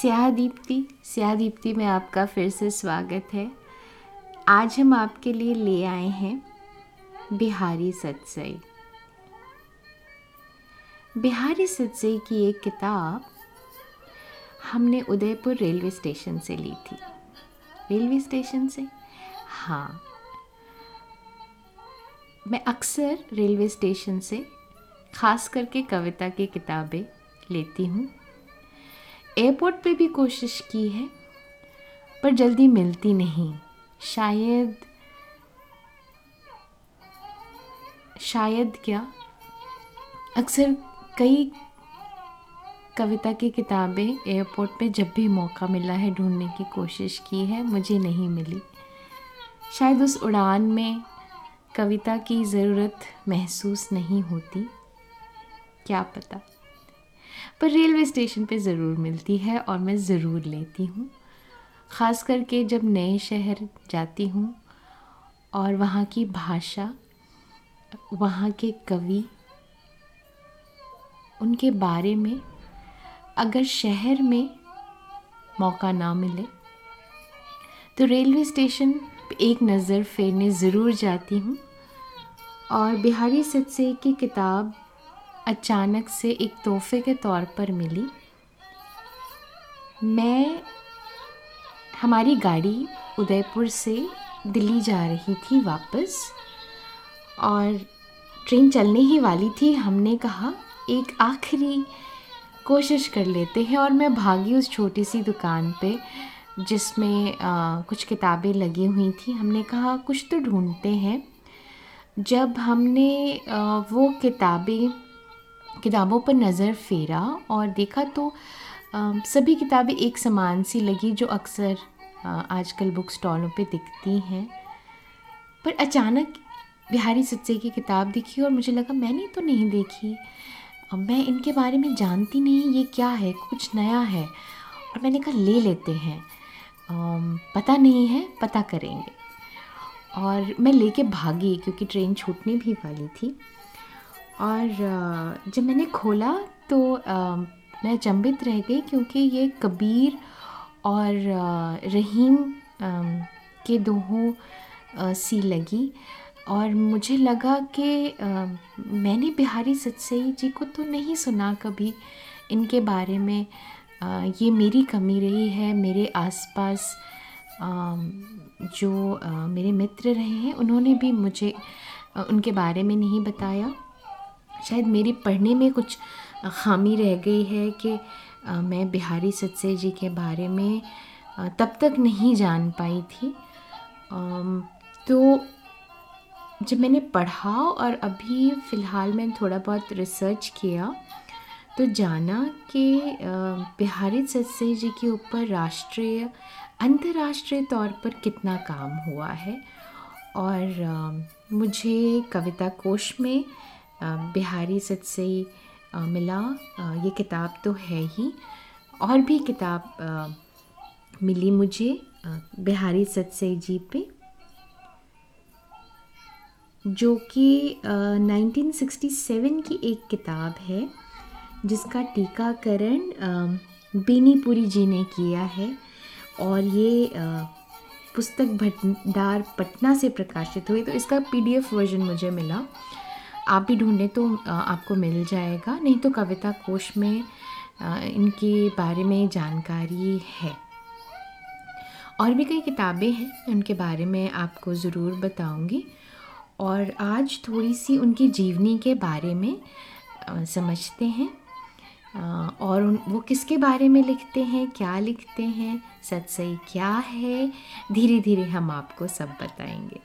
स्याह दीप्ति स्याह दीप्ति में आपका फिर से स्वागत है। आज हम आपके लिए ले आए हैं बिहारी सत्सई बिहारी सत्सई की एक किताब हमने उदयपुर रेलवे स्टेशन से ली थी। रेलवे स्टेशन से? हाँ। मैं अक्सर रेलवे स्टेशन से ख़ास करके कविता की किताबें लेती हूँ। एयरपोर्ट पे भी कोशिश की है, पर जल्दी मिलती नहीं। शायद शायद क्या? अक्सर कई कविता की किताबें एयरपोर्ट पे जब भी मौका मिला है ढूँढने की कोशिश की है, मुझे नहीं मिली। शायद उस उड़ान में कविता की ज़रूरत महसूस नहीं होती। क्या पता? पर रेलवे स्टेशन पे ज़रूर मिलती है और मैं ज़रूर लेती हूँ। ख़ास करके जब नए शहर जाती हूँ और वहाँ की भाषा, वहाँ के कवि, उनके बारे में अगर शहर में मौका ना मिले तो रेलवे स्टेशन एक नज़र फेरने ज़रूर जाती हूँ। और बिहारी सत्से की किताब अचानक से एक तोहफे के तौर पर मिली। मैं हमारी गाड़ी उदयपुर से दिल्ली जा रही थी वापस और ट्रेन चलने ही वाली थी। हमने कहा एक आखिरी कोशिश कर लेते हैं। और मैं भागी उस छोटी सी दुकान पे जिसमें कुछ किताबें लगी हुई थी। हमने कहा कुछ तो ढूंढते हैं। जब हमने आ, वो किताबें किताबों पर नज़र फेरा और देखा तो आ, सभी किताबें एक समान सी लगी जो अक्सर आजकल बुक स्टॉलों पे दिखती हैं। पर अचानक बिहारी सच्चे की किताब दिखी और मुझे लगा मैंने तो नहीं देखी। मैं इनके बारे में जानती नहीं ये क्या है? कुछ नया है। और मैंने कहा ले लेते हैं। पता नहीं है पता करेंगे। और मैं लेके भागी क्योंकि ट्रेन छूटने भी वाली थी। और जब मैंने खोला तो मैं चंबित रह गई क्योंकि ये कबीर और रहीम के दोहों सी लगी। और मुझे लगा कि मैंने बिहारी सत्सई जी को तो नहीं सुना कभी। इनके बारे में ये मेरी कमी रही है, मेरे आसपास जो मेरे मित्र रहे हैं, उन्होंने भी मुझे उनके बारे में नहीं बताया। शायद मेरी पढ़ने में कुछ खामी रह गई है कि मैं बिहारी सत्से जी के बारे में तब तक नहीं जान पाई थी। तो जब मैंने पढ़ा और अभी फ़िलहाल मैंने थोड़ा बहुत रिसर्च किया तो जाना कि बिहारी सत्से जी के ऊपर राष्ट्रीय, अंतर्राष्ट्रीय तौर पर कितना काम हुआ है। और मुझे कविता कोश में बिहारी सत्सई मिला। ये किताब तो है ही। और भी किताब मिली मुझे बिहारी सत्सई जी पे, जो कि 1967 की एक किताब है, जिसका टीकाकरण बेनीपुरी जी ने किया है। और ये पुस्तक भंडार पटना से प्रकाशित हुई तो इसका पीडीएफ वर्जन मुझे मिला। आप भी ढूंढें तो आपको मिल जाएगा। नहीं तो कविता कोश में इनके बारे में जानकारी है। और भी कई किताबें हैं, उनके बारे में आपको ज़रूर बताऊँगी। और आज थोड़ी सी उनकी जीवनी के बारे में समझते हैं। और उन, वो किसके बारे में लिखते हैं, क्या लिखते हैं सच सही क्या है धीरे धीरे हम आपको सब बताएँगे।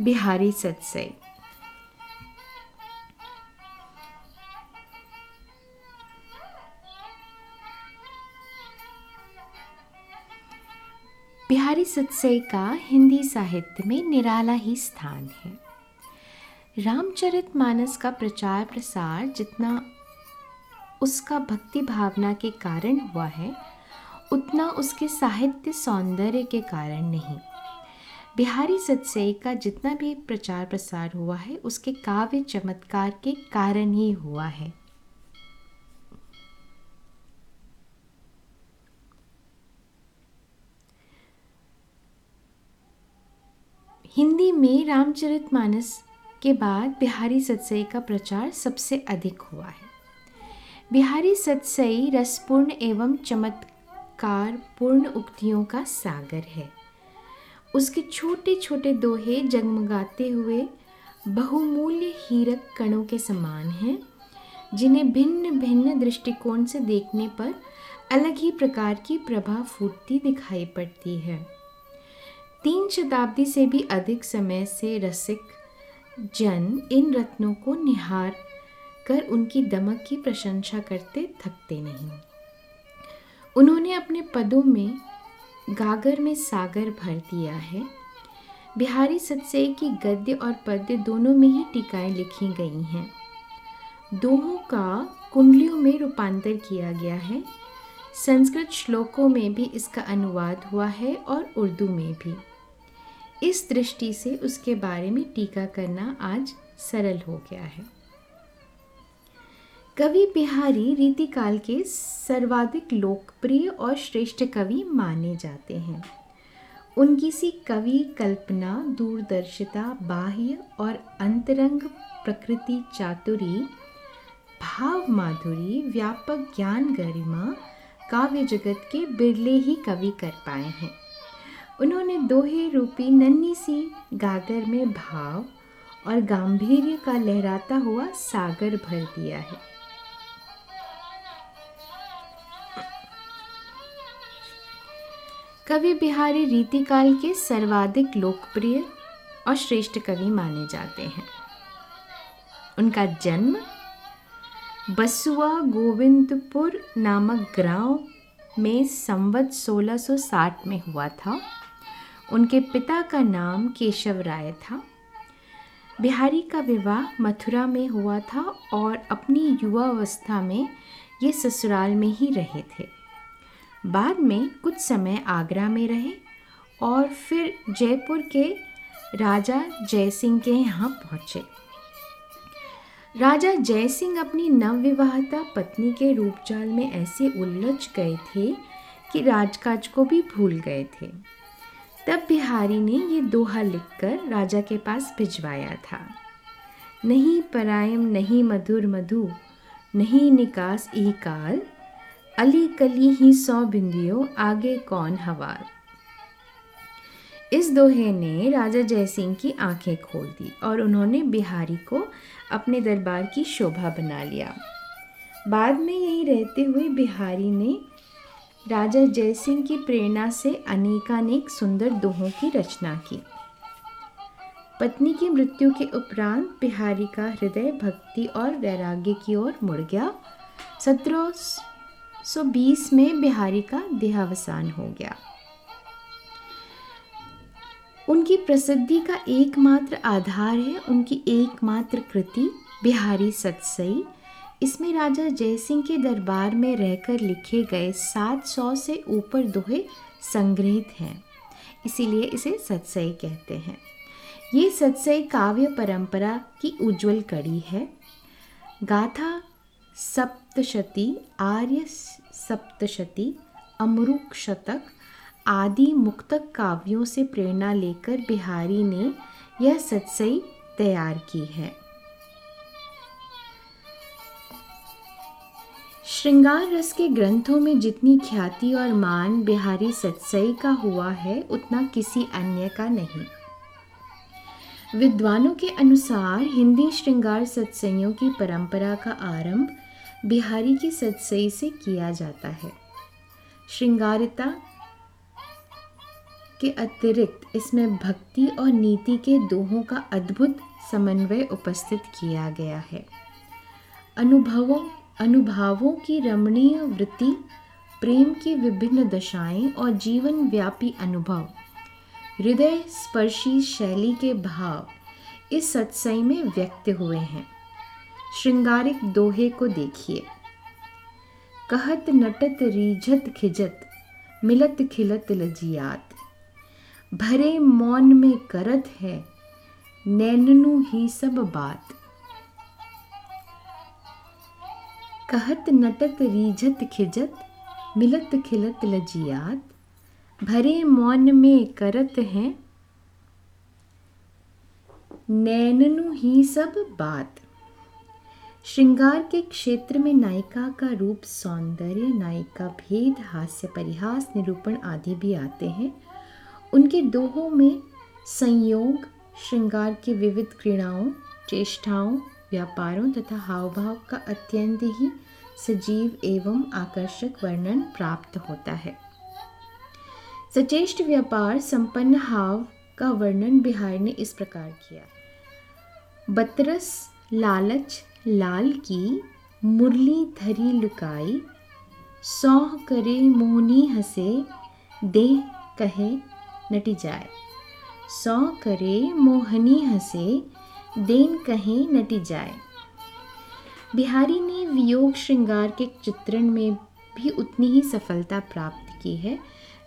बिहारी सत्सई। बिहारी सत्सई का हिंदी साहित्य में निराला ही स्थान है। रामचरित मानस का प्रचार प्रसार जितना उसका भक्ति भावना के कारण हुआ है, उतना उसके साहित्य सौंदर्य के कारण नहीं। बिहारी सत्सई का जितना भी प्रचार प्रसार हुआ है, उसके काव्य चमत्कार के कारण ही हुआ है। हिंदी में रामचरितमानस के बाद बिहारी सत्सई का प्रचार सबसे अधिक हुआ है। बिहारी सत्सई रसपूर्ण एवं चमत्कारपूर्ण उक्तियों का सागर है। उसके छोटे छोटे दोहे जगमगाते हुए बहुमूल्य हीरक कणों के समान हैं, जिन्हें भिन्न भिन्न दृष्टिकोण से देखने पर अलग ही प्रकार की प्रभा फूटती दिखाई पड़ती है। तीन शताब्दी से भी अधिक समय से रसिक जन इन रत्नों को निहार कर उनकी दमक की प्रशंसा करते थकते नहीं। उन्होंने अपने पदों में गागर में सागर भर दिया है। बिहारी सत्सई की गद्य और पद्य दोनों में ही टीकाएँ लिखी गई हैं। दोहों का कुंडलियों में रूपांतर किया गया है। संस्कृत श्लोकों में भी इसका अनुवाद हुआ है और उर्दू में भी। इस दृष्टि से उसके बारे में टीका करना आज सरल हो गया है। कवि बिहारी रीतिकाल के सर्वाधिक लोकप्रिय और श्रेष्ठ कवि माने जाते हैं। उनकी सी कवि कल्पना, दूरदर्शिता, बाह्य और अंतरंग प्रकृति चातुरी भाव माधुरी व्यापक ज्ञान गरिमा, काव्य जगत के बिरले ही कवि कर पाए हैं। उन्होंने दोहे रूपी नन्ही सी गागर में भाव और गांधीर्य का लहराता हुआ सागर भर दिया है। कवि बिहारी रीतिकाल के सर्वाधिक लोकप्रिय और श्रेष्ठ कवि माने जाते हैं। उनका जन्म बसुआ गोविंदपुर नामक गाँव में संवत 1660 में हुआ था। उनके पिता का नाम केशव राय था। बिहारी का विवाह मथुरा में हुआ था और अपनी युवावस्था में ये ससुराल में ही रहे थे। बाद में कुछ समय आगरा में रहे और फिर जयपुर के राजा जय सिंह के यहाँ पहुँचे। राजा जय सिंह अपनी नवविवाहता पत्नी के रूपचाल में ऐसे उलझ गए थे कि राजकाज को भी भूल गए थे। तब बिहारी ने ये दोहा लिखकर राजा के पास भिजवाया था। नहीं परायम, नहीं मधुर मधु, नहीं निकास ई काल अली कली ही सौ बिंदियों, आगे कौन हवार? इस दोहे ने राजा जयसिंह की आँखें खोल दी और उन्होंने बिहारी को अपने दरबार की शोभा बना लिया। बाद में यहीं रहते हुए बिहारी ने राजा जयसिंह की प्रेरणा से अनेकानेक सुंदर दोहों की रचना की। पत्नी की मृत्यु के उपरांत बिहारी का हृदय भक्ति और वैराग्य की ओर मुड़ गया। सत्रह 1920 में बिहारी का देहावसान हो गया। उनकी प्रसिद्धि का एकमात्र आधार है, उनकी एकमात्र कृति बिहारी सत्सई। इसमें राजा जयसिंह के दरबार में रहकर लिखे गए 700 से ऊपर दोहे संग्रहित हैं। इसीलिए इसे सत्सई कहते हैं। ये सत्सई काव्य परंपरा की उज्जवल कड़ी है। गाथा सप्तशती, आर्य सप्तशती अमरुक शतक आदि मुक्तक काव्यों से प्रेरणा लेकर बिहारी ने यह सत्सई तैयार की है। श्रृंगार रस के ग्रंथों में जितनी ख्याति और मान बिहारी सत्सई का हुआ है, उतना किसी अन्य का नहीं। विद्वानों के अनुसार हिंदी श्रृंगार सत्सयों की परंपरा का आरंभ बिहारी की सत्सई से किया जाता है। श्रृंगारिता के अतिरिक्त इसमें भक्ति और नीति के दोहों का अद्भुत समन्वय उपस्थित किया गया है। अनुभवों, अनुभावों की रमणीय वृत्ति, प्रेम की विभिन्न दशाएँ और जीवन व्यापी अनुभव, हृदय स्पर्शी शैली के भाव इस सत्सई में व्यक्त हुए हैं। श्रृंगारिक दोहे को देखिए। कहत नटत रीझत खिजत, मिलत खिलत लजियात। भरे मौन में करत है, नैननु ही सब बात। कहत नटत रीझत खिजत, मिलत खिलत लजियात। भरे मौन में करत हैं, नैननु ही सब बात। श्रृंगार के क्षेत्र में नायिका का रूप सौंदर्य, नायिका भेद, हास्य परिहास, निरूपण आदि भी आते हैं। उनके दोहों में संयोग, श्रृंगार की विविध क्रीड़ाओं, चेष्टाओं, व्यापारों तथा हाव भाव का अत्यंत ही सजीव एवं आकर्षक वर्णन प्राप्त होता है। सचेष्ट व्यापार, संपन्न हाव का वर्णन बिहार ने इस प्रकार किया। बतरस, लालच लाल की मुरली धरी लुकाई, सौह करे मोहनी हंसे, देह कहे नटी जाए सौ करे मोहनी हंसे, देन कहे नटी जाए बिहारी ने वियोग श्रृंगार के चित्रण में भी उतनी ही सफलता प्राप्त की है,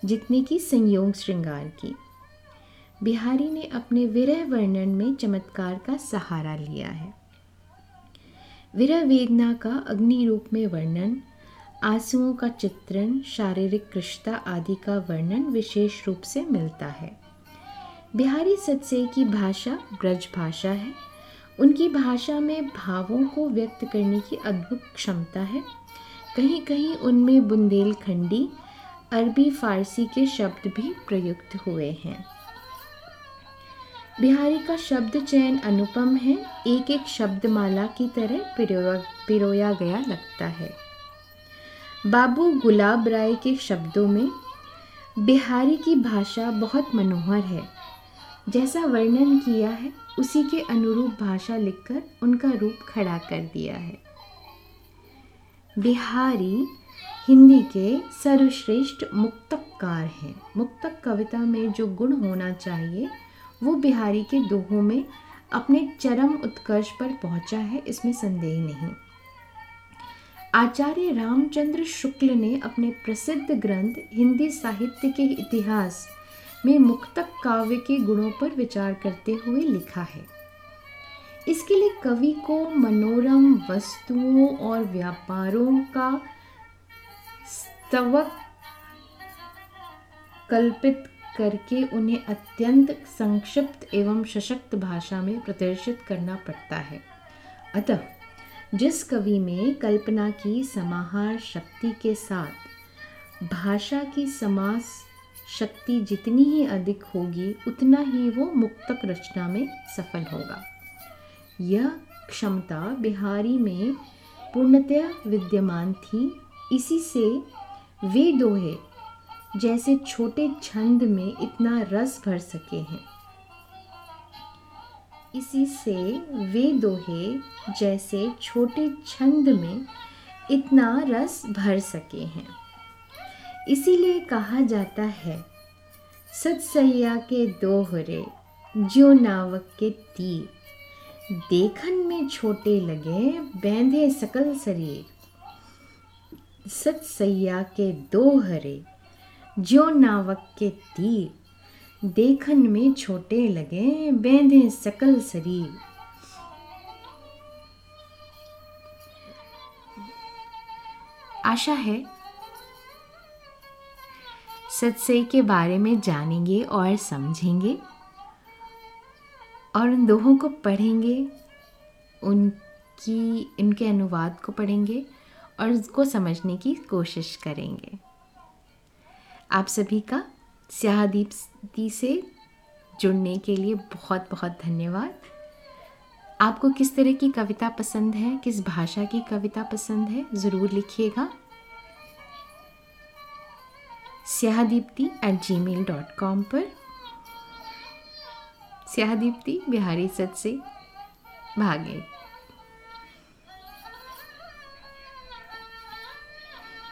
जितने की संयोग श्रृंगार की। बिहारी ने अपने विरह वर्णन में चमत्कार का सहारा लिया है। विरह वेदना का अग्नि रूप में वर्णन, आंसुओं का चित्रण, शारीरिक कृष्णता आदि का वर्णन विशेष रूप से मिलता है। बिहारी सत्से की भाषा ब्रज भाषा है। उनकी भाषा में भावों को व्यक्त करने की अद्भुत क्षमता है। कहीं कहीं उनमें बुंदेलखंडी अरबी फारसी के शब्द भी प्रयुक्त हुए हैं। बिहारी का शब्द चयन अनुपम है। एक एक शब्दमाला की तरह पिरोया गया लगता है। बाबू गुलाब राय के शब्दों में बिहारी की भाषा बहुत मनोहर है। जैसा वर्णन किया है, उसी के अनुरूप भाषा लिखकर उनका रूप खड़ा कर दिया है। बिहारी हिंदी के सर्वश्रेष्ठ मुक्तकार हैं। मुक्तक कविता में जो गुण होना चाहिए वो बिहारी के दोहों में अपने चरम उत्कर्ष पर पहुँचा है, इसमें संदेह नहीं। आचार्य रामचंद्र शुक्ल ने अपने प्रसिद्ध ग्रंथ हिंदी साहित्य के इतिहास में मुक्तक काव्य के गुणों पर विचार करते हुए लिखा है। इसके लिए कवि को मनोरम वस्तुओं और व्यापारों का स्तवक कल्पित करके उन्हें अत्यंत संक्षिप्त एवं सशक्त भाषा में प्रदर्शित करना पड़ता है। अतः, जिस कवि में कल्पना की समाहार शक्ति के साथ भाषा की समास शक्ति जितनी ही अधिक होगी, उतना ही वो मुक्तक रचना में सफल होगा। यह क्षमता बिहारी में पूर्णतया विद्यमान थी। इसी से वे दोहे जैसे छोटे छंद में इतना रस भर सके हैं। इसी से वे दोहे जैसे छोटे छंद में इतना रस भर सके हैं। इसीलिए कहा जाता है, सत्सैया के दोहरे जो नावक के तीर। देखन में छोटे लगे, बैंधे सकल शरीर। सत्सैया के दोहरे जो नावक के तीर। देखन में छोटे लगे बेंधे सकल शरीर। आशा है, सत्सई के बारे में जानेंगे और समझेंगे, और उन दोहों को पढ़ेंगे, उनकी, इनके अनुवाद को पढ़ेंगे, और उसको समझने की कोशिश करेंगे। आप सभी का स्याहदीप्ति से जुड़ने के लिए बहुत बहुत धन्यवाद। आपको किस तरह की कविता पसंद है, किस भाषा की कविता पसंद है, ज़रूर लिखिएगा। Syahdipti at Gmail dot com पर। स्याहदीप्ति बिहारी सच से भागे